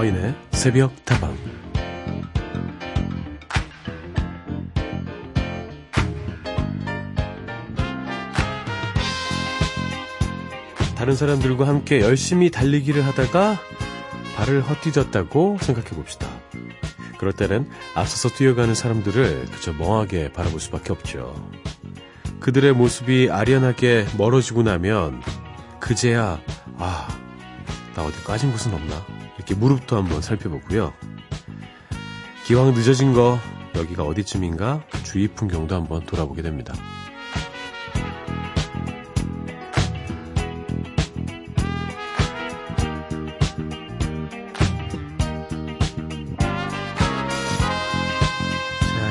서인의 새벽 다방 다른 사람들과 함께 열심히 달리기를 하다가 발을 헛디뎠다고 생각해 봅시다. 그럴 때는 앞서서 뛰어가는 사람들을 그저 멍하게 바라볼 수밖에 없죠. 그들의 모습이 아련하게 멀어지고 나면 그제야 아, 나 어디 까진 곳은 없나? 이렇게 무릎도 한번 살펴보고요. 기왕 늦어진 거 여기가 어디쯤인가 주위 풍경도 한번 돌아보게 됩니다.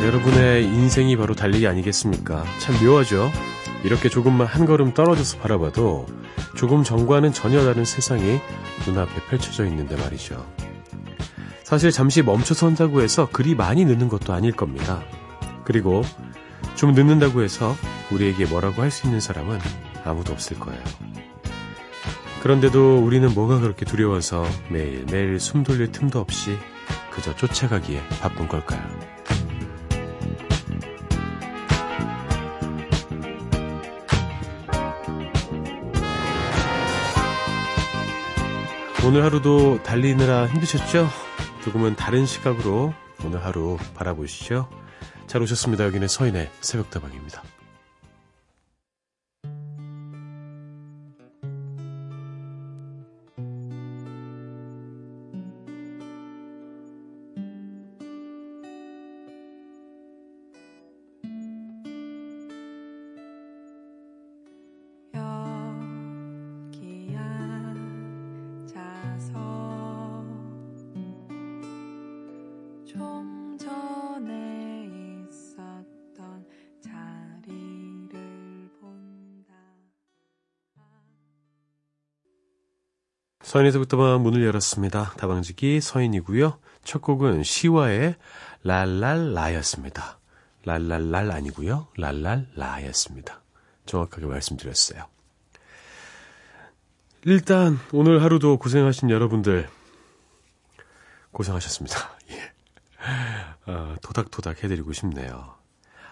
여러분의 인생이 바로 달리기 아니겠습니까? 참 묘하죠? 이렇게 조금만 한 걸음 떨어져서 바라봐도 조금 전과는 전혀 다른 세상이 눈앞에 펼쳐져 있는데 말이죠. 사실 잠시 멈춰서 한다고 해서 그리 많이 늦는 것도 아닐 겁니다. 그리고 좀 늦는다고 해서 우리에게 뭐라고 할 수 있는 사람은 아무도 없을 거예요. 그런데도 우리는 뭐가 그렇게 두려워서 매일매일 숨 돌릴 틈도 없이 그저 쫓아가기에 바쁜 걸까요? 오늘 하루도 달리느라 힘드셨죠? 조금은 다른 시각으로 오늘 하루 바라보시죠. 잘 오셨습니다. 여기는 서인의 새벽다방입니다. 서인에서부터 문을 열었습니다. 다방지기 서인이고요. 첫 곡은 시와의 랄랄라였습니다. 랄랄랄 아니고요. 랄랄라였습니다. 정확하게 말씀드렸어요. 일단 오늘 하루도 고생하신 여러분들 고생하셨습니다. 예. 아, 토닥토닥 해드리고 싶네요.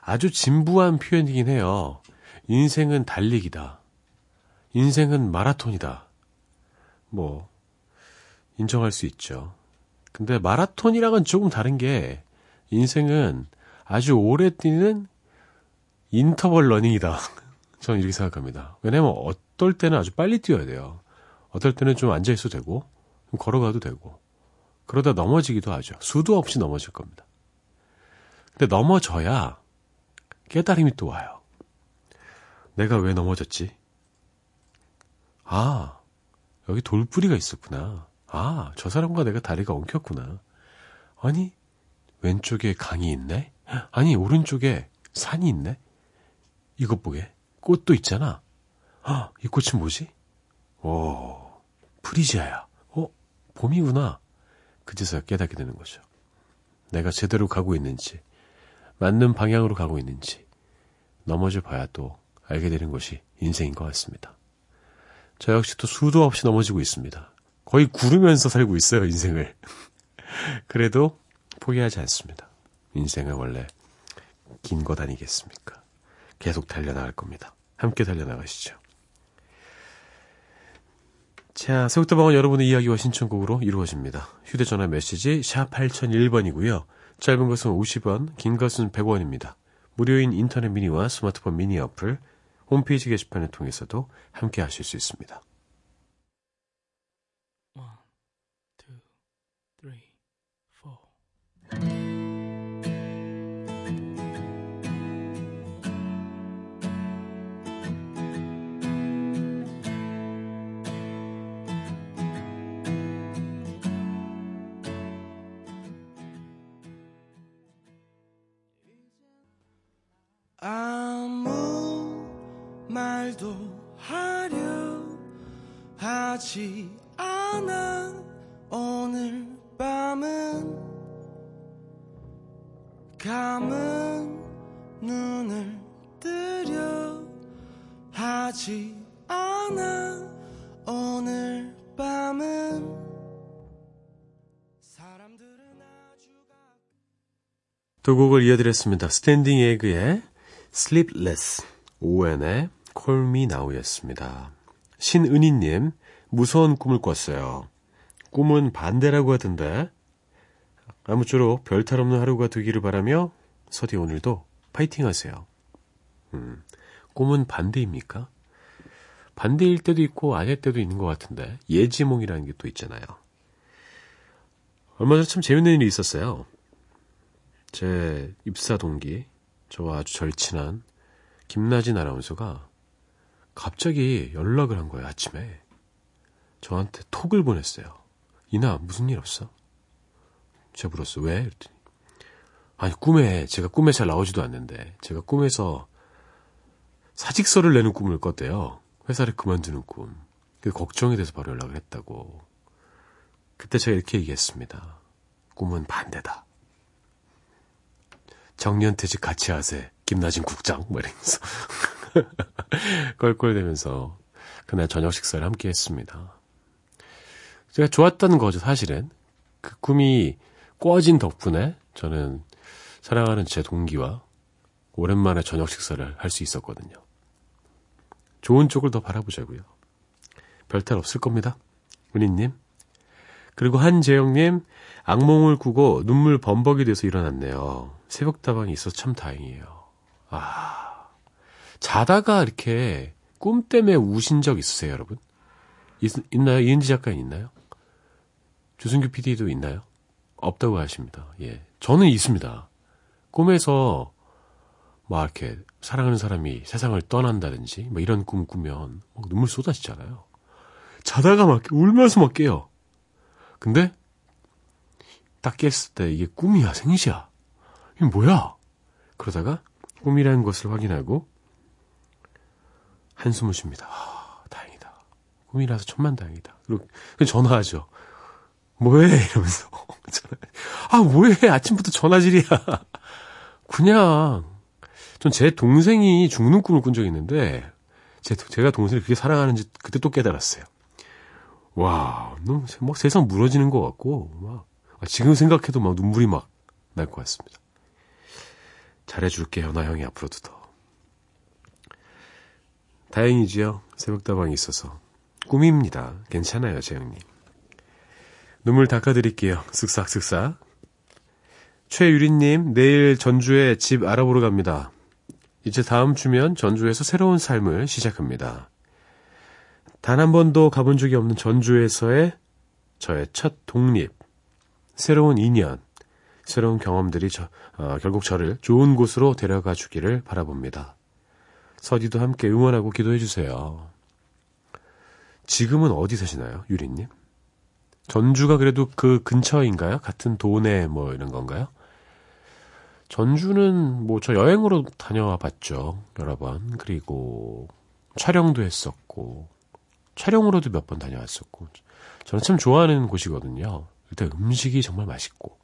아주 진부한 표현이긴 해요. 인생은 달리기다. 인생은 마라톤이다. 뭐 인정할 수 있죠. 근데 마라톤이랑은 조금 다른 게 인생은 아주 오래 뛰는 인터벌 러닝이다. 저는 이렇게 생각합니다. 왜냐면 어떨 때는 아주 빨리 뛰어야 돼요. 어떨 때는 좀 앉아 있어도 되고, 걸어가도 되고, 그러다 넘어지기도 하죠. 수도 없이 넘어질 겁니다. 근데 넘어져야 깨달음이 또 와요. 내가 왜 넘어졌지? 아, 여기 돌뿌리가 있었구나. 아, 저 사람과 내가 다리가 엉켰구나. 아니, 왼쪽에 강이 있네? 아니, 오른쪽에 산이 있네? 이것 보게. 꽃도 있잖아. 아, 이 꽃은 뭐지? 오, 프리지아야. 어, 봄이구나. 그제서야 깨닫게 되는 거죠. 내가 제대로 가고 있는지, 맞는 방향으로 가고 있는지, 넘어져 봐야 또 알게 되는 것이 인생인 것 같습니다. 저 역시 또 수도 없이 넘어지고 있습니다. 거의 구르면서 살고 있어요, 인생을. 그래도 포기하지 않습니다. 인생은 원래 긴 것 아니겠습니까? 계속 달려나갈 겁니다. 함께 달려나가시죠. 자, 새우다방은 여러분의 이야기와 신청곡으로 이루어집니다. 휴대전화 메시지 샵 8001번이고요. 짧은 것은 50원, 긴 것은 100원입니다. 무료인 인터넷 미니와 스마트폰 미니 어플, 홈페이지 게시판을 통해서도 함께 하실 수 있습니다. 말도 하려 하지 않아 오늘 밤은 감은 눈을 뜨려 하지 않아 오늘 밤은 두 곡을 이어드렸습니다. Standing Egg의 Sleepless, O.WHEN의 Me Now였습니다. 신은희님, 무서운 꿈을 꿨어요. 꿈은 반대라고 하던데 아무쪼록 별탈 없는 하루가 되기를 바라며 서디 오늘도 파이팅 하세요. 음, 꿈은 반대입니까? 반대일 때도 있고 아닐 때도 있는 것 같은데 예지몽이라는 게 또 있잖아요. 얼마 전에 참 재밌는 일이 있었어요. 제 입사 동기, 저와 아주 절친한 김나진 아나운서가 갑자기 연락을 한 거예요, 아침에. 저한테 톡을 보냈어요. 이나, 무슨 일 없어? 제가 물었어. 왜? 그랬더니. 아니, 꿈에, 제가 꿈에 잘 나오지도 않는데, 제가 꿈에서 사직서를 내는 꿈을 꿨대요. 회사를 그만두는 꿈. 그 걱정이 돼서 바로 연락을 했다고. 그때 제가 이렇게 얘기했습니다. 꿈은 반대다. 정년퇴직 같이 하세. 김나진 국장. 뭐 이러면서. 껄껄대면서 그날 저녁 식사를 함께 했습니다. 제가 좋았던 거죠, 사실은. 그 꿈이 꿔진 덕분에 저는 사랑하는 제 동기와 오랜만에 저녁 식사를 할 수 있었거든요. 좋은 쪽을 더 바라보자고요. 별탈 없을 겁니다. 은희님. 그리고 한재영님, 악몽을 꾸고 눈물 범벅이 돼서 일어났네요. 새벽다방이 있어서 참 다행이에요. 아, 자다가 이렇게 꿈 때문에 우신 적 있으세요, 여러분? 있, 있나요? 이은지 작가님 있나요? 주승규 PD도 있나요? 없다고 하십니다. 예. 저는 있습니다. 꿈에서 막 이렇게 사랑하는 사람이 세상을 떠난다든지 뭐 이런 꿈 꾸면 눈물 쏟아지잖아요. 자다가 막 울면서 막 깨요. 근데 딱 깼을 때 이게 꿈이야 생시야. 이게 뭐야? 그러다가 꿈이라는 것을 확인하고 한숨을 쉽니다. 아, 다행이다. 꿈이라서 천만 다행이다. 그리고 전화하죠. 뭐해? 이러면서. 아, 뭐해? 아침부터 전화질이야. 그냥, 전 제 동생이 죽는 꿈을 꾼 적이 있는데, 제, 제가 동생을 그렇게 사랑하는지 그때 또 깨달았어요. 와, 너무 막 세상 무너지는 것 같고, 막, 아, 지금 생각해도 막 눈물이 막 날 것 같습니다. 잘해줄게, 현아 형이 앞으로도 더. 다행이지요. 새벽다방이 있어서. 꿈입니다. 괜찮아요, 재영님. 눈물 닦아드릴게요. 쓱싹쓱싹. 최유리님, 내일 전주에 집 알아보러 갑니다. 이제 다음 주면 전주에서 새로운 삶을 시작합니다. 단 한 번도 가본 적이 없는 전주에서의 저의 첫 독립, 새로운 인연, 새로운 경험들이 저, 어, 결국 저를 좋은 곳으로 데려가 주기를 바라봅니다. 서디도 함께 응원하고 기도해 주세요. 지금은 어디 사시나요, 유리님? 전주가 그래도 그 근처인가요? 같은 도내 뭐 이런 건가요? 전주는 뭐 저 여행으로 다녀와 봤죠. 여러 번. 그리고 촬영도 했었고, 촬영으로도 몇 번 다녀왔었고. 저는 참 좋아하는 곳이거든요. 일단 음식이 정말 맛있고,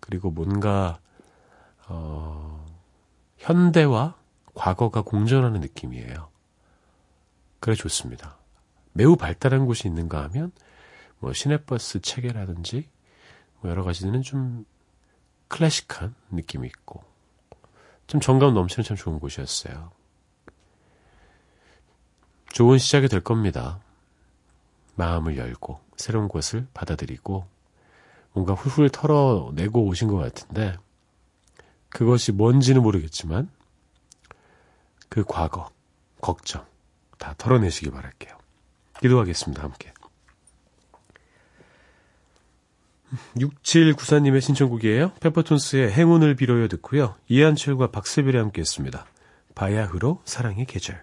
그리고 뭔가, 어, 현대와 과거가 공존하는 느낌이에요. 그래 좋습니다. 매우 발달한 곳이 있는가 하면, 뭐 시내버스 체계라든지 뭐 여러 가지는 좀 클래식한 느낌이 있고 좀 정감 넘치는 참 좋은 곳이었어요. 좋은 시작이 될 겁니다. 마음을 열고 새로운 곳을 받아들이고 뭔가 훌훌 털어내고 오신 것 같은데 그것이 뭔지는 모르겠지만 그 과거, 걱정 다 털어내시기 바랄게요. 기도하겠습니다. 함께. 6794님의 신청곡이에요. 페퍼톤스의 행운을 빌어요 듣고요. 이한철과 박세별이 함께 했습니다. 바야흐로 사랑의 계절.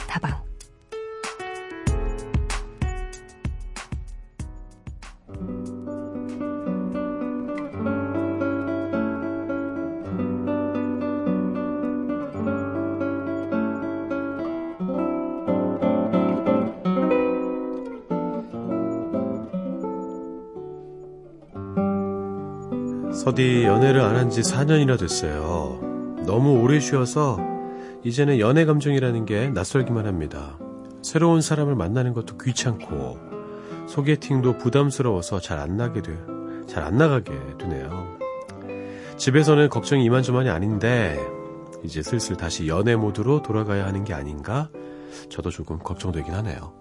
서디 연애를 안 한 지 4년이나 됐어요. 너무 오래 쉬어서 이제는 연애 감정이라는 게 낯설기만 합니다. 새로운 사람을 만나는 것도 귀찮고 소개팅도 부담스러워서 잘 안 나게 돼, 잘 안 나가게 되네요. 집에서는 걱정이 이만저만이 아닌데 이제 슬슬 다시 연애 모드로 돌아가야 하는 게 아닌가? 저도 조금 걱정되긴 하네요.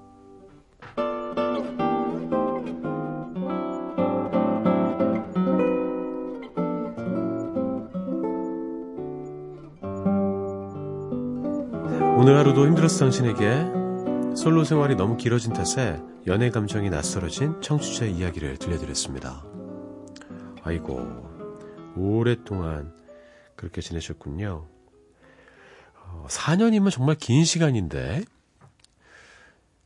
하루도 힘들었어 당신에게 솔로 생활이 너무 길어진 탓에 연애 감정이 낯설어진 청취자의 이야기를 들려드렸습니다. 아이고 오랫동안 그렇게 지내셨군요. 어, 4년이면 정말 긴 시간인데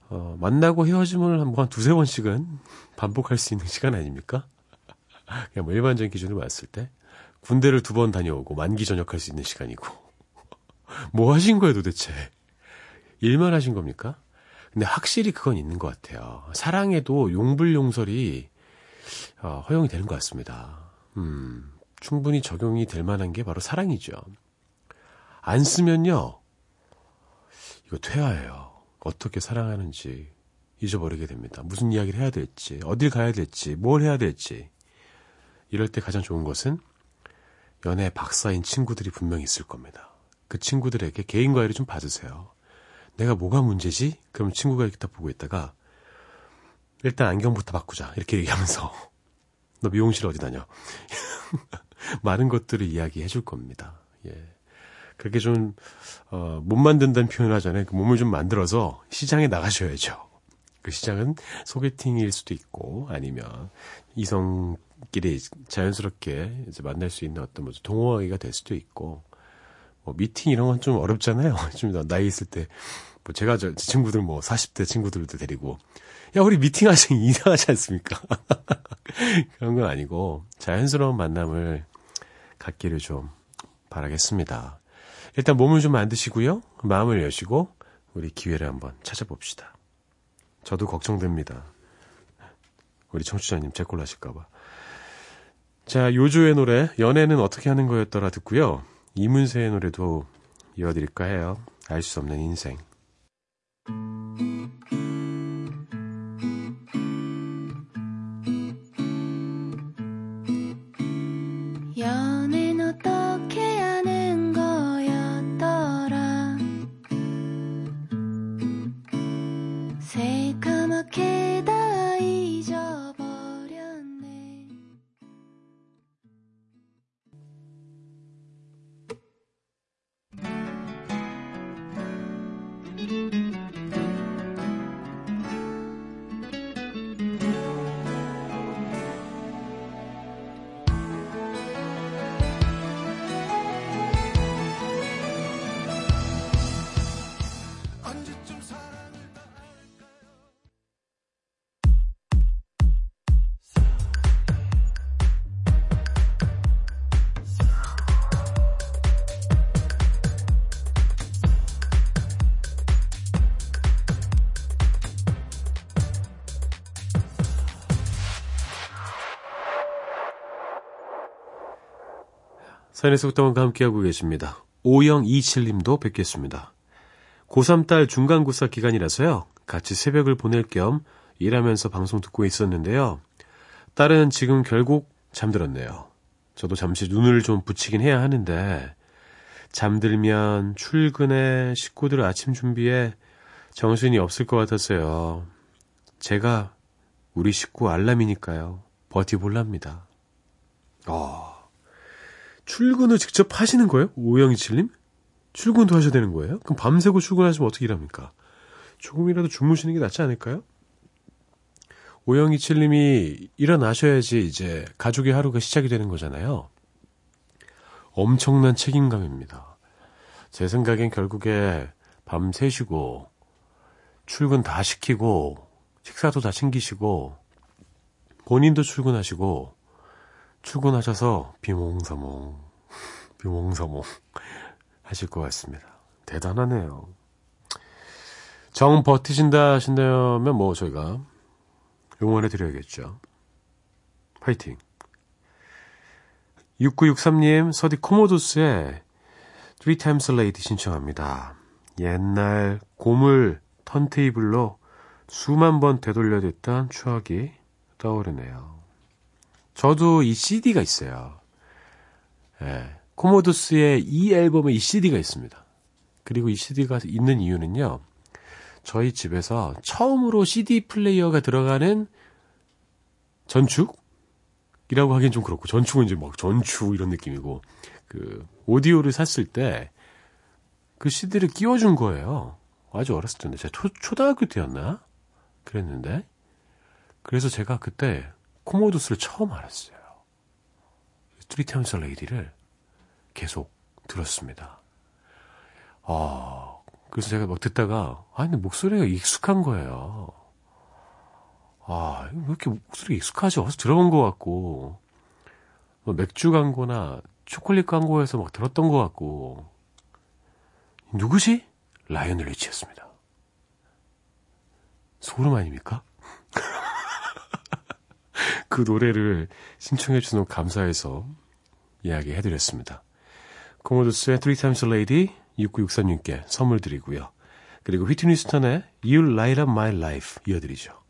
어, 만나고 헤어짐을 한, 한 두세 번씩은 반복할 수 있는 시간 아닙니까? 그냥 뭐 일반적인 기준으로 봤을 때 군대를 두 번 다녀오고 만기 전역할 수 있는 시간이고 뭐 하신 거예요 도대체? 일만 하신 겁니까? 근데 확실히 그건 있는 것 같아요. 사랑에도 용불용설이 어, 허용이 되는 것 같습니다. 음, 충분히 적용이 될 만한 게 바로 사랑이죠. 안 쓰면요, 이거 퇴화예요. 어떻게 사랑하는지 잊어버리게 됩니다. 무슨 이야기를 해야 될지, 어딜 가야 될지, 뭘 해야 될지. 이럴 때 가장 좋은 것은 연애 박사인 친구들이 분명히 있을 겁니다. 그 친구들에게 개인 과외를 좀 받으세요. 내가 뭐가 문제지? 그럼 친구가 이렇게 딱 보고 있다가 일단 안경부터 바꾸자 이렇게 얘기하면서 너 미용실 어디 다녀? 많은 것들을 이야기해 줄 겁니다. 예. 그렇게 좀, 어, 못 만든다는 표현을 하잖아요. 그 몸을 좀 만들어서 시장에 나가셔야죠. 그 시장은 소개팅일 수도 있고, 아니면 이성끼리 자연스럽게 이제 만날 수 있는 어떤 뭐 동호회가 될 수도 있고, 뭐 미팅 이런 건 좀 어렵잖아요. 좀 나이 있을 때. 뭐 제가 저, 제 친구들 뭐 40대 친구들도 데리고 야 우리 미팅 하자 이상하지 않습니까? 그런 건 아니고 자연스러운 만남을 갖기를 좀 바라겠습니다. 일단 몸을 좀 만드시고요. 마음을 여시고 우리 기회를 한번 찾아봅시다. 저도 걱정됩니다. 우리 청취자님 제꼴 하실까봐. 자, 요조의 노래 연애는 어떻게 하는 거였더라 듣고요. 이문세의 노래도 이어드릴까 해요. 알 수 없는 인생. 사연에서 부터원과 함께하고 계십니다. 5027님도 뵙겠습니다. 고3 딸 중간고사 기간이라서요. 같이 새벽을 보낼 겸 일하면서 방송 듣고 있었는데요. 딸은 지금 결국 잠들었네요. 저도 잠시 눈을 좀 붙이긴 해야 하는데 잠들면 출근에 식구들 아침 준비에 정신이 없을 것 같았어요. 제가 우리 식구 알람이니까요. 버티볼랍니다. 어. 출근을 직접 하시는 거예요? 오영이칠님? 출근도 하셔야 되는 거예요? 그럼 밤새고 출근하시면 어떻게 일합니까? 조금이라도 주무시는 게 낫지 않을까요? 오영이칠님이 일어나셔야지 이제 가족의 하루가 시작이 되는 거잖아요. 엄청난 책임감입니다. 제 생각엔 결국에 밤 새시고, 출근 다 시키고, 식사도 다 챙기시고, 본인도 출근하시고, 출근하셔서 비몽사몽, 비몽사몽 하실 것 같습니다. 대단하네요. 정 버티신다 하신다면 뭐 저희가 응원해 드려야겠죠. 파이팅. 6963님, 서디 코모도스의 Three Times Lady 신청합니다. 옛날 고물 턴테이블로 수만 번 되돌려 댔던 추억이 떠오르네요. 저도 이 CD가 있어요. 예, 코모도스의 이 앨범에 이 CD가 있습니다. 그리고 이 CD가 있는 이유는요. 저희 집에서 처음으로 CD 플레이어가 들어가는 전축이라고 하기엔 좀 그렇고 전축은 이제 막 전축 이런 느낌이고 그 오디오를 샀을 때 그 CD를 끼워준 거예요. 아주 어렸을 때인데 제가 초, 초등학교 때였나 그랬는데 그래서 제가 그때 Commodores를 처음 알았어요. Three Times a Lady를 계속 들었습니다. 아, 그래서 제가 막 듣다가, 아니, 목소리가 익숙한 거예요. 아, 왜 이렇게 목소리가 익숙하지? 어디서 들어본 것 같고, 뭐 맥주 광고나 초콜릿 광고에서 막 들었던 것 같고, 누구지? 라이언을 리치였습니다. 소름 아닙니까? 그 노래를 신청해 주셔서 감사해서 이야기해 드렸습니다. 코모도스의 Three Times a Lady 6963님께 선물 드리고요. 그리고 휘트니 스턴의 You Light Up My Life 이어드리죠.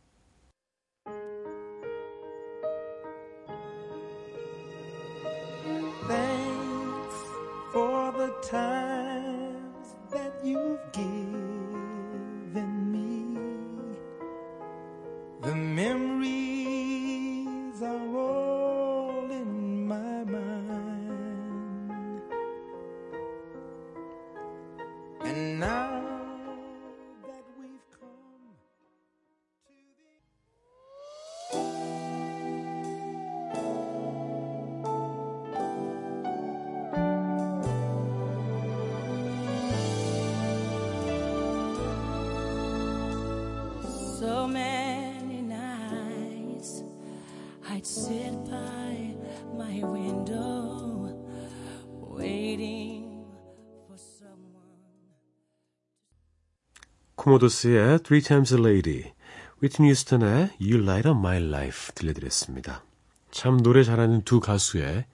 코모도스의 Three Times a Lady, 위트니 휴스턴의 You Light Up My Life 들려드렸습니다. 참 노래 잘하는 두 가수의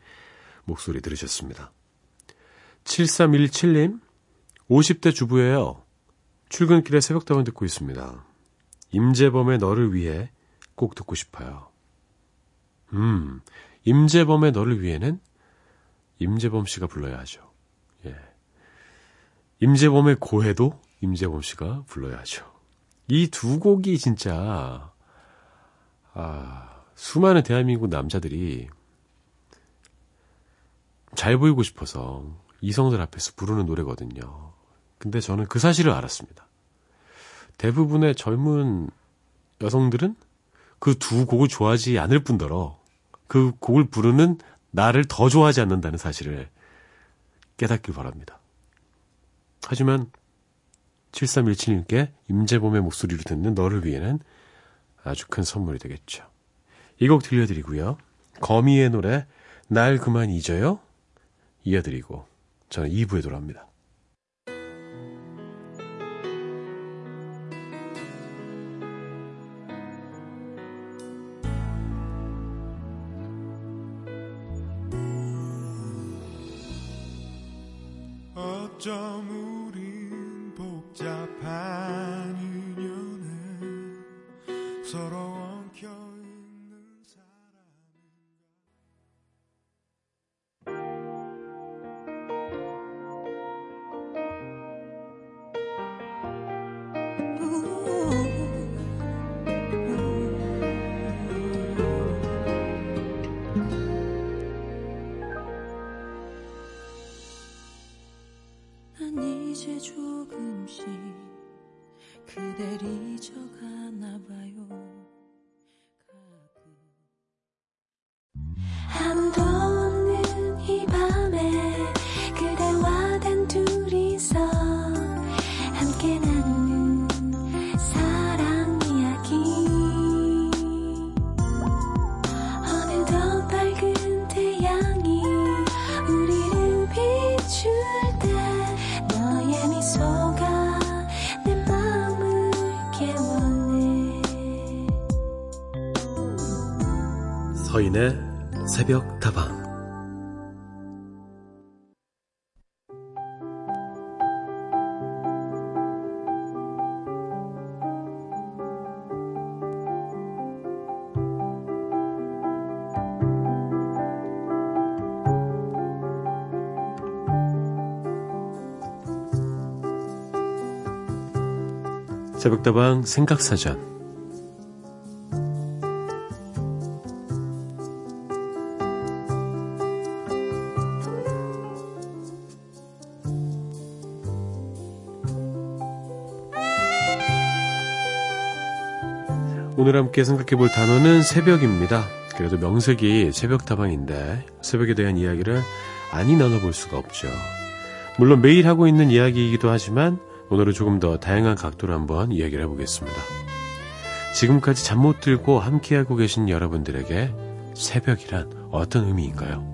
목소리 들으셨습니다. 7317님, 50대 주부예요. 출근길에 새벽다방 듣고 있습니다. 임재범의 너를 위해 꼭 듣고 싶어요. 음, 임재범의 너를 위해는 임재범 씨가 불러야 하죠. 예. 임재범의 고해도 임재범 씨가 불러야 하죠. 이 두 곡이 진짜, 아, 수많은 대한민국 남자들이 잘 보이고 싶어서 이성들 앞에서 부르는 노래거든요. 근데 저는 그 사실을 알았습니다. 대부분의 젊은 여성들은 그 두 곡을 좋아하지 않을 뿐더러 그 곡을 부르는 나를 더 좋아하지 않는다는 사실을 깨닫길 바랍니다. 하지만 7317님께 임재범의 목소리를 듣는 너를 위해는 아주 큰 선물이 되겠죠. 이 곡 들려드리고요. 거미의 노래 날 그만 잊어요 이어드리고 저는 2부에 돌아옵니다. 서인의 새벽 다방. 새벽다방 생각사전 함께 생각해 볼 단어는 새벽입니다. 그래도 명색이 새벽다방인데 새벽에 대한 이야기를 아니 나눠볼 수가 없죠. 물론 매일 하고 있는 이야기이기도 하지만 오늘은 조금 더 다양한 각도로 한번 이야기를 해보겠습니다. 지금까지 잠 못 들고 함께하고 계신 여러분들에게 새벽이란 어떤 의미인가요?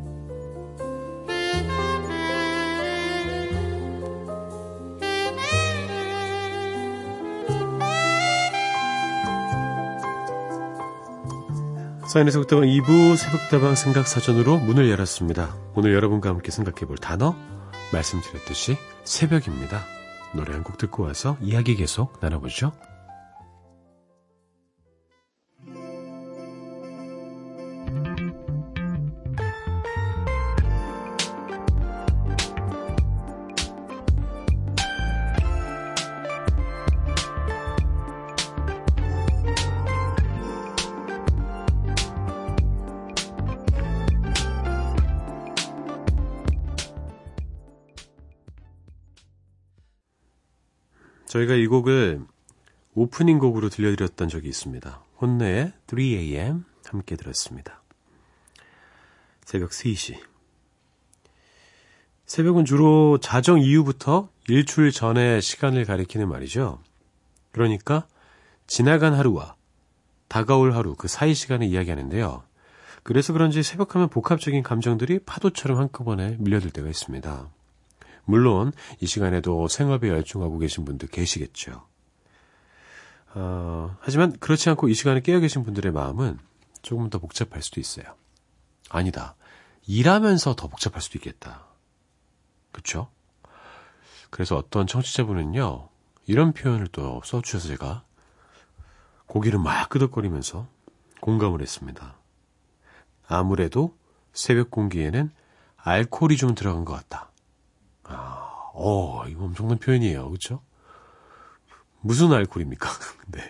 사인의 새벽다방 2부 새벽다방 생각사전으로 문을 열었습니다. 오늘 여러분과 함께 생각해 볼 단어 말씀드렸듯이 새벽입니다. 노래 한 곡 듣고 와서 이야기 계속 나눠보죠. 저희가 이 곡을 오프닝 곡으로 들려드렸던 적이 있습니다. 혼내의 3am 함께 들었습니다. 새벽 3시. 새벽은 주로 자정 이후부터 일주일 전의 시간을 가리키는 말이죠. 그러니까 지나간 하루와 다가올 하루 그 사이 시간을 이야기하는데요. 그래서 그런지 새벽하면 복합적인 감정들이 파도처럼 한꺼번에 밀려들 때가 있습니다. 물론 이 시간에도 생업에 열중하고 계신 분들 계시겠죠. 어, 하지만 그렇지 않고 이 시간에 깨어 계신 분들의 마음은 조금 더 복잡할 수도 있어요. 아니다. 일하면서 더 복잡할 수도 있겠다. 그쵸? 그래서 어떤 청취자분은요, 이런 표현을 또 써주셔서 제가 고기를 막 끄덕거리면서 공감을 했습니다. 아무래도 새벽 공기에는 알코올이 좀 들어간 것 같다. 아, 어, 이거 엄청난 표현이에요. 그쵸? 무슨 알코올입니까? 네.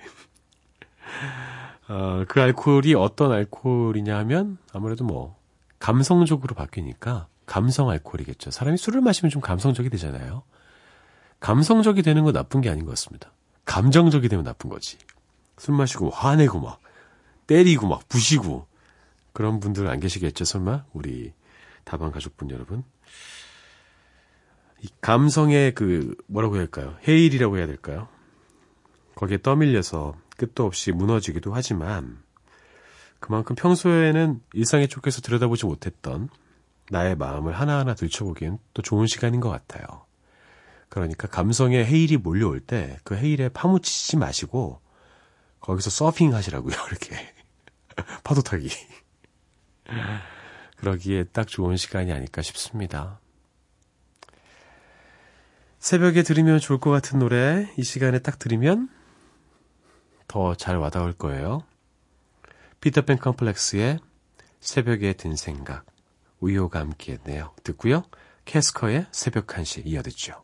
어, 그 알코올이 어떤 알코올이냐 하면 아무래도 뭐, 감성적으로 바뀌니까 감성 알코올이겠죠. 사람이 술을 마시면 좀 감성적이 되잖아요. 감성적이 되는 건 나쁜 게 아닌 것 같습니다. 감정적이 되면 나쁜 거지. 술 마시고 화내고 막 때리고 막 부시고 그런 분들 안 계시겠죠, 설마? 우리 다방 가족분 여러분. 이 감성의 그 뭐라고 해야 할까요? 해일이라고 해야 될까요? 거기에 떠밀려서 끝도 없이 무너지기도 하지만 그만큼 평소에는 일상에 쫓겨서 들여다보지 못했던 나의 마음을 하나하나 들춰보기엔 또 좋은 시간인 것 같아요. 그러니까 감성의 해일이 몰려올 때 그 해일에 파묻히지 마시고 거기서 서핑 하시라고요. 이렇게 파도 타기. 그러기에 딱 좋은 시간이 아닐까 싶습니다. 새벽에 들으면 좋을 것 같은 노래 이 시간에 딱 들으면 더 잘 와닿을 거예요. 피터팬 컴플렉스의 새벽에 든 생각 우효가 함께했네요. 듣고요. 캐스커의 새벽 1시 이어듣죠.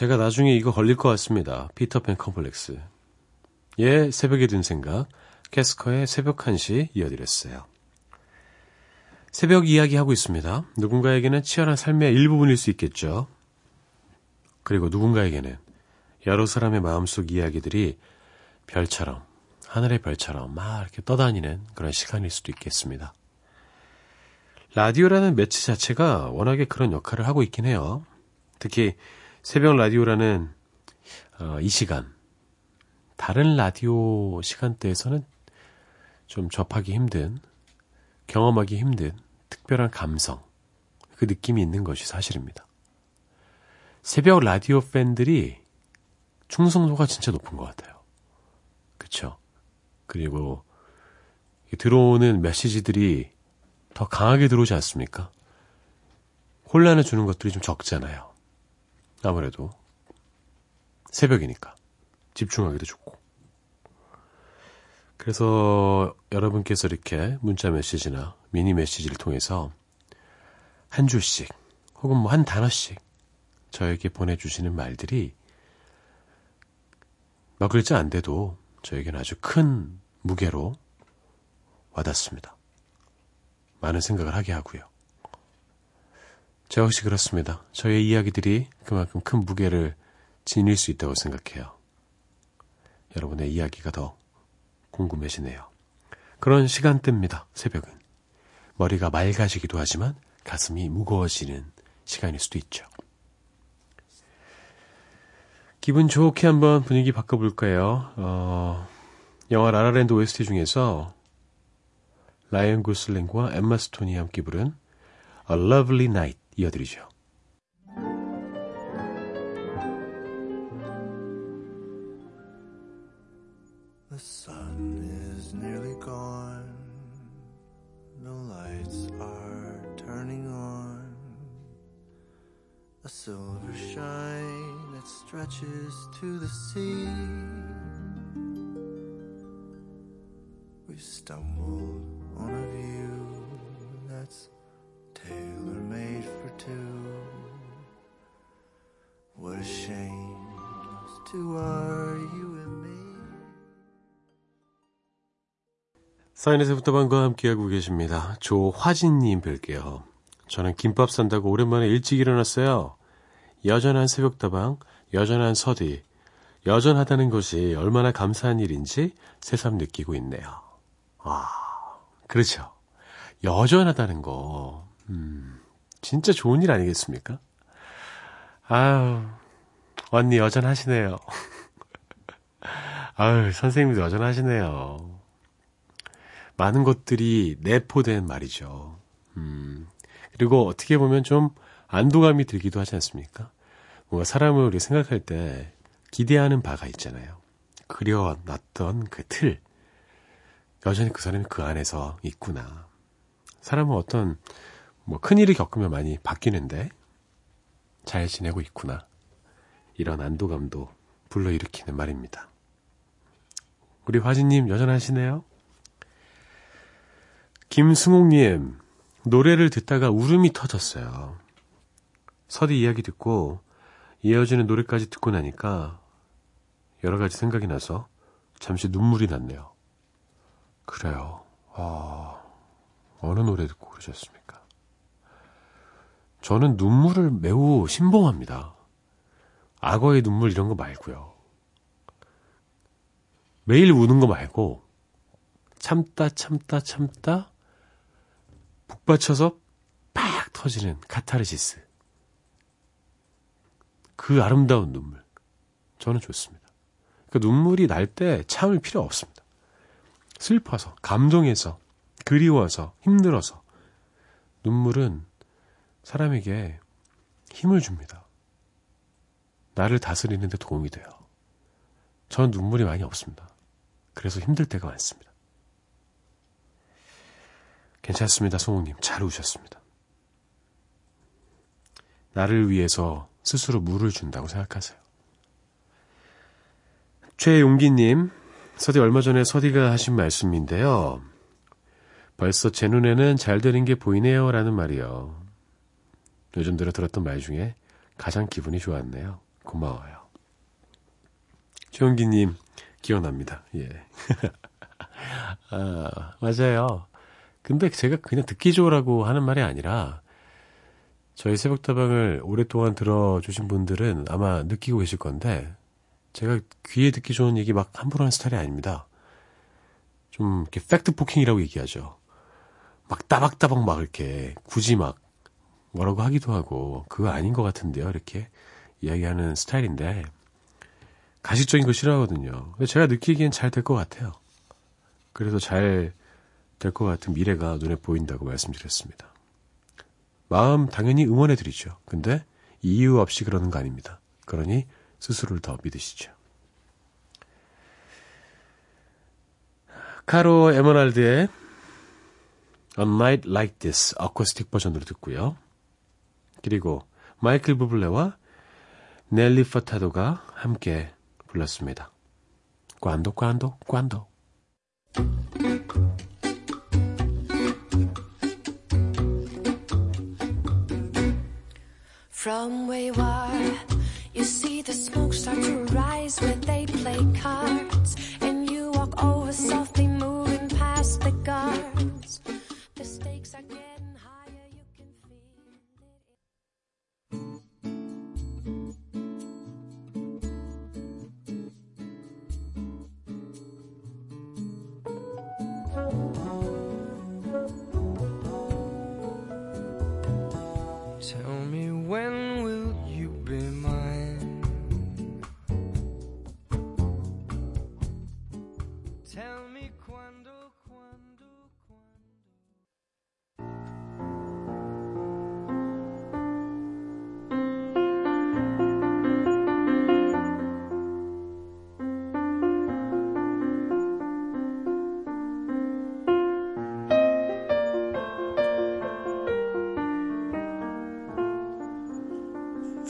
제가 나중에 이거 걸릴 것 같습니다. 피터팬 컴플렉스. 예, 새벽에 든 생각. 캐스커의 새벽 1시 이어드렸어요. 새벽 이야기 하고 있습니다. 누군가에게는 치열한 삶의 일부분일 수 있겠죠. 그리고 누군가에게는 여러 사람의 마음속 이야기들이 별처럼, 하늘의 별처럼 막 이렇게 떠다니는 그런 시간일 수도 있겠습니다. 라디오라는 매체 자체가 워낙에 그런 역할을 하고 있긴 해요. 특히 새벽 라디오라는 어, 이 시간, 다른 라디오 시간대에서는 좀 접하기 힘든, 경험하기 힘든 특별한 감성, 그 느낌이 있는 것이 사실입니다. 새벽 라디오 팬들이 충성도가 진짜 높은 것 같아요. 그쵸? 그리고 들어오는 메시지들이 더 강하게 들어오지 않습니까? 혼란을 주는 것들이 좀 적잖아요. 아무래도 새벽이니까 집중하기도 좋고. 그래서 여러분께서 이렇게 문자 메시지나 미니 메시지를 통해서 한 줄씩 혹은 뭐 한 단어씩 저에게 보내주시는 말들이 몇 글자 안 돼도 저에게는 아주 큰 무게로 와닿습니다. 많은 생각을 하게 하고요. 저 역시 그렇습니다. 저의 이야기들이 그만큼 큰 무게를 지닐 수 있다고 생각해요. 여러분의 이야기가 더 궁금해지네요. 그런 시간대입니다. 새벽은. 머리가 맑아지기도 하지만 가슴이 무거워지는 시간일 수도 있죠. 기분 좋게 한번 분위기 바꿔볼까요? 어, 영화 라라랜드 OST 중에서 라이언 고슬링과 엠마 스톤이 함께 부른 A Lovely Night 이어드리죠. The sun is nearly gone. The lights are turning on. A silver shine that stretches to the sea. We stumbled on a view that's tailor made for two. What a shame those two are you and me. 사인에서부터 방과 함께하고 계십니다. 조화진님 뵐게요. 저는 김밥 산다고 오랜만에 일찍 일어났어요. 여전한 새벽다방, 여전한 서디, 여전하다는 것이 얼마나 감사한 일인지 새삼 느끼고 있네요. 아, 그렇죠. 여전하다는 거, 음, 진짜 좋은 일 아니겠습니까? 아유, 언니 여전하시네요. 아유, 선생님도 여전하시네요. 많은 것들이 내포된 말이죠. 음, 그리고 어떻게 보면 좀 안도감이 들기도 하지 않습니까? 뭔가 사람을 우리 생각할 때 기대하는 바가 있잖아요. 그려놨던 그 틀. 여전히 그 사람이 그 안에서 있구나. 사람은 어떤 뭐 큰일을 겪으면 많이 바뀌는데 잘 지내고 있구나. 이런 안도감도 불러일으키는 말입니다. 우리 화진님 여전하시네요. 김승옥님, 노래를 듣다가 울음이 터졌어요. 서디 이야기 듣고 이어지는 노래까지 듣고 나니까 여러 가지 생각이 나서 잠시 눈물이 났네요. 그래요. 아, 어느 노래 듣고 그러셨습니까? 저는 눈물을 매우 신봉합니다. 악어의 눈물 이런 거 말고요. 매일 우는 거 말고 참다 참다 참다 북받쳐서 팍 터지는 카타르시스. 그 아름다운 눈물. 저는 좋습니다. 그 눈물이 날 때 참을 필요 없습니다. 슬퍼서, 감동해서, 그리워서, 힘들어서. 눈물은 사람에게 힘을 줍니다. 나를 다스리는데 도움이 돼요. 저는 눈물이 많이 없습니다. 그래서 힘들 때가 많습니다. 괜찮습니다, 송우님. 잘 우셨습니다. 나를 위해서 스스로 물을 준다고 생각하세요. 최용기님, 서디 얼마 전에 서디가 하신 말씀인데요. 벌써 제 눈에는 잘 되는 게 보이네요. 라는 말이요. 요즘 들어 들었던 말 중에 가장 기분이 좋았네요. 고마워요. 최용기님, 기억납니다. 예. 아, 맞아요. 근데 제가 그냥 듣기 좋으라고 하는 말이 아니라 저희 새벽다방을 오랫동안 들어주신 분들은 아마 느끼고 계실 건데 제가 귀에 듣기 좋은 얘기 막 함부로 하는 스타일이 아닙니다. 좀 이렇게 팩트 포킹이라고 얘기하죠. 막 따박따박 막 이렇게 굳이 막 뭐라고 하기도 하고 그거 아닌 것 같은데요. 이렇게 이야기하는 스타일인데 가식적인 거 싫어하거든요. 근데 제가 느끼기엔 잘 될 것 같아요. 그래서 잘 될 것 같은 미래가 눈에 보인다고 말씀드렸습니다. 마음 당연히 응원해드리죠. 근데 이유 없이 그러는 거 아닙니다. 그러니 스스로를 더 믿으시죠. 카로 에머날드의 A Night Like This 어쿠스틱 버전으로 듣고요. 그리고 마이클 부블레와 넬리 퍼타도가 함께 불렀습니다. 꽌도 꽌도 꽌도 From wayward, you see the smoke start to rise where they play cards, and you walk over softly, moving past the guards.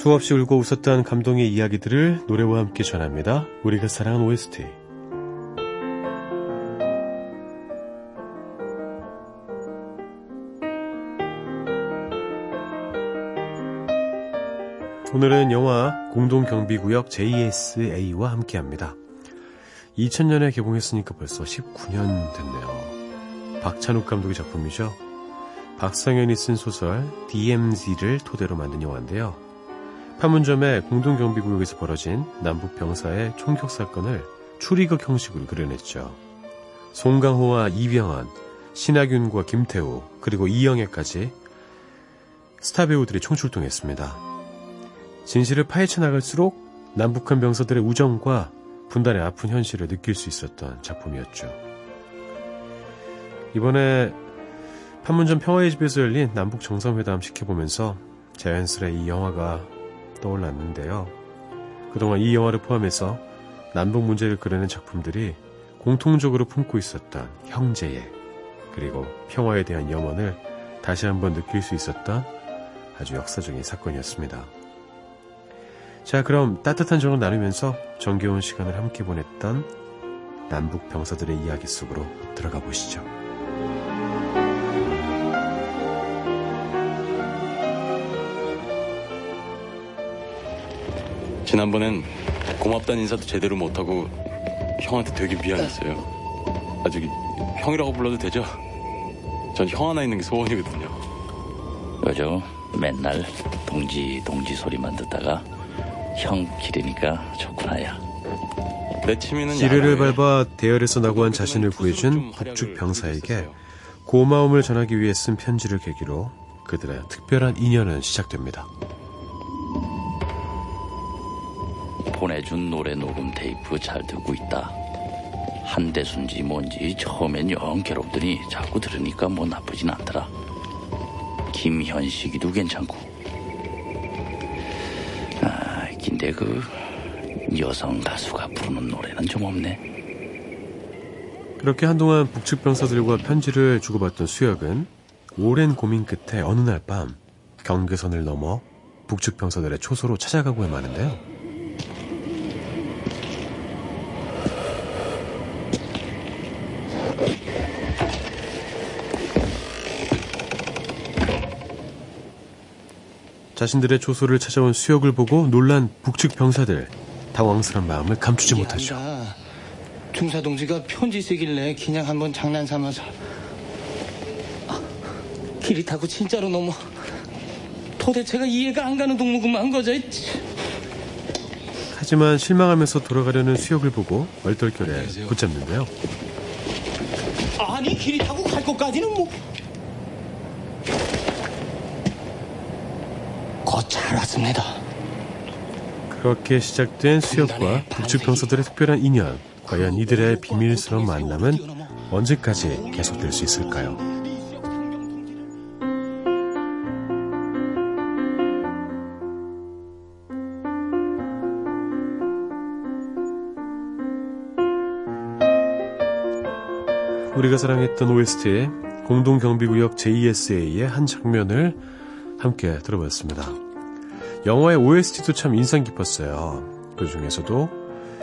수없이 울고 웃었던 감동의 이야기들을 노래와 함께 전합니다. 우리가 사랑한 OST. 오늘은 영화 공동경비구역 JSA와 함께 합니다. 2000년에 개봉했으니까 벌써 19년 됐네요. 박찬욱 감독의 작품이죠. 박상현이 쓴 소설 DMZ를 토대로 만든 영화인데요. 판문점의 공동경비구역에서 벌어진 남북 병사의 총격 사건을 추리극 형식으로 그려냈죠. 송강호와 이병헌, 신하균과 김태우, 그리고 이영애까지 스타 배우들이 총출동했습니다. 진실을 파헤쳐 나갈수록 남북한 병사들의 우정과 분단의 아픈 현실을 느낄 수 있었던 작품이었죠. 이번에 판문점 평화의 집에서 열린 남북 정상회담 지켜보면서 자연스레 이 영화가 떠올랐는데요. 그동안 이 영화를 포함해서 남북 문제를 그리는 작품들이 공통적으로 품고 있었던 형제애 그리고 평화에 대한 염원을 다시 한번 느낄 수 있었던 아주 역사적인 사건이었습니다. 자, 그럼 따뜻한 정을 나누면서 정겨운 시간을 함께 보냈던 남북 병사들의 이야기 속으로 들어가 보시죠. 지난번엔 고맙다는 인사도 제대로 못하고 형한테 되게 미안했어요. 아직 형이라고 불러도 되죠? 전 형 하나 있는 게 소원이거든요. 그죠? 맨날 동지 동지 소리만 듣다가 형 기르니까 좋구나야. 내 취미는 지뢰를. 밟아 대열에서 낙오한 자신을 구해준 북측 병사에게. 고마움을 전하기 위해 쓴 편지를 계기로 그들의 특별한 인연은 시작됩니다. 보내준 노래 녹음 테이프 잘 듣고 있다. 한대순지 뭔지 처음엔 영 괴롭더니 자꾸 들으니까 뭐 나쁘진 않더라. 김현식이도 괜찮고. 아, 근데 그 여성 가수가 부르는 노래는 좀 없네. 그렇게 한동안 북측 병사들과 편지를 주고받던 수혁은 오랜 고민 끝에 어느 날 밤 경계선을 넘어 북측 병사들의 초소로 찾아가고 마는데요. 자신들의 초소를 찾아온 수혁을 보고 놀란 북측 병사들 당황스런 마음을 감추지 못하죠. 중사 동지가 편지 쓰길래 그냥 한번 장난 삼아서. 길이 타고 진짜로 너무 도대체가 이해가 안 가는 동무구만 거저 하지만 실망하면서 돌아가려는 수혁을 보고 얼떨결에 붙잡는데요. 아니 길이 타고 갈 것까지는 뭐 곧잘 왔습니다 그렇게 시작된 수혁과 북측평서들의 특별한 인연. 과연 이들의 비밀스러운 만남은 언제까지 계속될 수 있을까요? 우리가 사랑했던 OST의 공동경비구역 JSA의 한 장면을 함께 들어봤습니다. 영화의 OST도 참 인상 깊었어요. 그 중에서도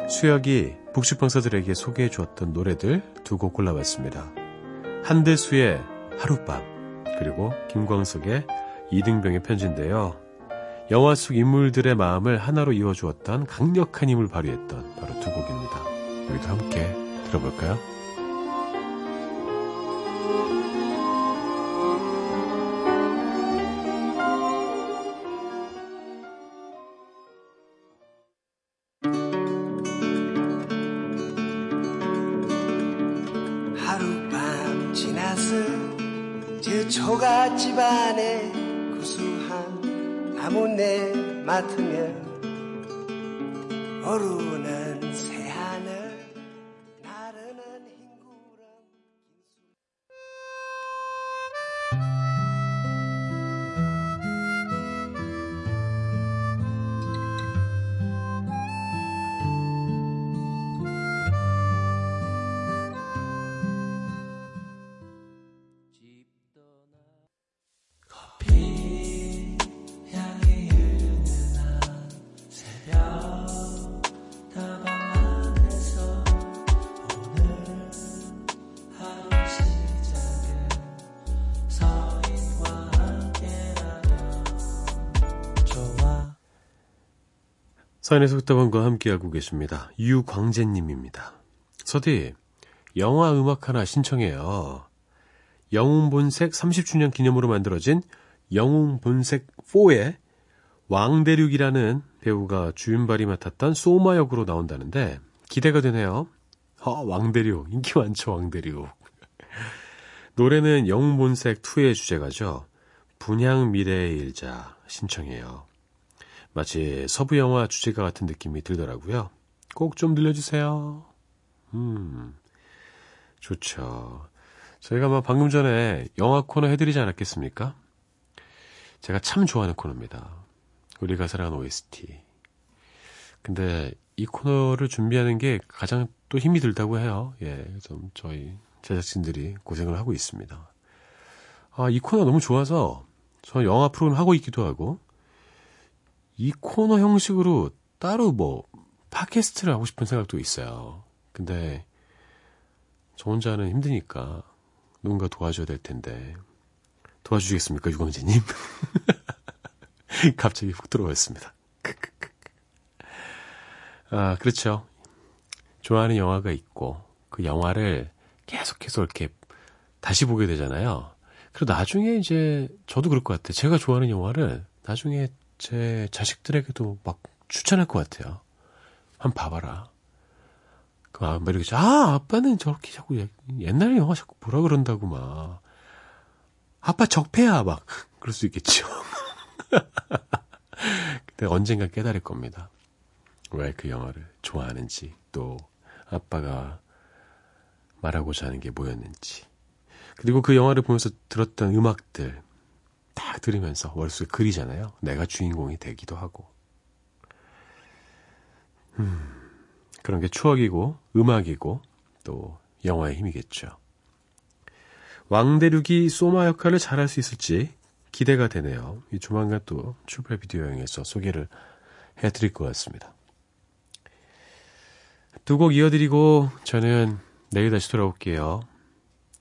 수혁이 북측방사들에게 소개해 주었던 노래들 두 곡 골라봤습니다. 한대수의 하룻밤 그리고 김광석의 이등병의 편지인데요. 영화 속 인물들의 마음을 하나로 이어주었던 강력한 힘을 발휘했던 바로 두 곡입니다. 우리도 함께 들어볼까요? 서인의 속다방과 함께하고 계십니다. 유광재님입니다. 서디, 영화 음악 하나 신청해요. 영웅본색 30주년 기념으로 만들어진 영웅본색 4의 왕대륙이라는 배우가 주윤발이 맡았던 소마 역으로 나온다는데 기대가 되네요. 어, 왕대륙. 인기 많죠, 왕대륙. 노래는 영웅본색 2의 주제가죠. 분향 미래의 일자 신청해요. 마치 서부 영화 주제가 같은 느낌이 들더라고요. 꼭 좀 들려주세요. 음, 좋죠. 저희가 뭐 방금 전에 영화 코너 해드리지 않았겠습니까? 제가 참 좋아하는 코너입니다. 우리가 사랑하는 OST. 근데 이 코너를 준비하는 게 가장 또 힘이 들다고 해요. 예, 좀 저희 제작진들이 고생을 하고 있습니다. 아, 이 코너 너무 좋아서 저 영화 프로그램 하고 있기도 하고 이 코너 형식으로 따로 뭐 팟캐스트를 하고 싶은 생각도 있어요. 근데 저 혼자는 힘드니까 누군가 도와줘야 될 텐데 도와주시겠습니까, 유광재님? 갑자기 훅 들어왔습니다. 아, 그렇죠. 좋아하는 영화가 있고 그 영화를 계속해서 이렇게 다시 보게 되잖아요. 그리고 나중에 이제 저도 그럴 것 같아요. 제가 좋아하는 영화를 나중에 제 자식들에게도 막 추천할 것 같아요. 한 번 봐봐라. 그, 아, 막 이렇게, 아, 아빠는 저렇게 자꾸 옛- 옛날 영화 자꾸 보라 그런다고 막. 아빠 적폐야, 막. 그럴 수 있겠죠. 근데 언젠가 깨달을 겁니다. 왜 그 영화를 좋아하는지, 또 아빠가 말하고자 하는 게 뭐였는지. 그리고 그 영화를 보면서 들었던 음악들, 다 들으면서 머릿속에 그리잖아요. 내가 주인공이 되기도 하고. 음, 그런 게 추억이고, 음악이고, 또 영화의 힘이겠죠. 왕대륙이 소마 역할을 잘할 수 있을지 기대가 되네요. 이 조만간 또 출발 비디오 여행에서 소개를 해드릴 것 같습니다. 두 곡 이어드리고 저는 내일 다시 돌아올게요.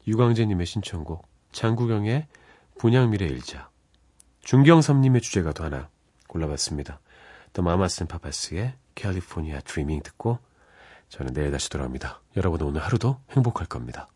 유광재님의 신청곡 장구경의 분양미래 일자 중경삼님의 주제가도 하나 골라봤습니다. 더 마마슨 파파스의 캘리포니아 드리밍 듣고 저는 내일 다시 돌아옵니다. 여러분 오늘 하루도 행복할 겁니다.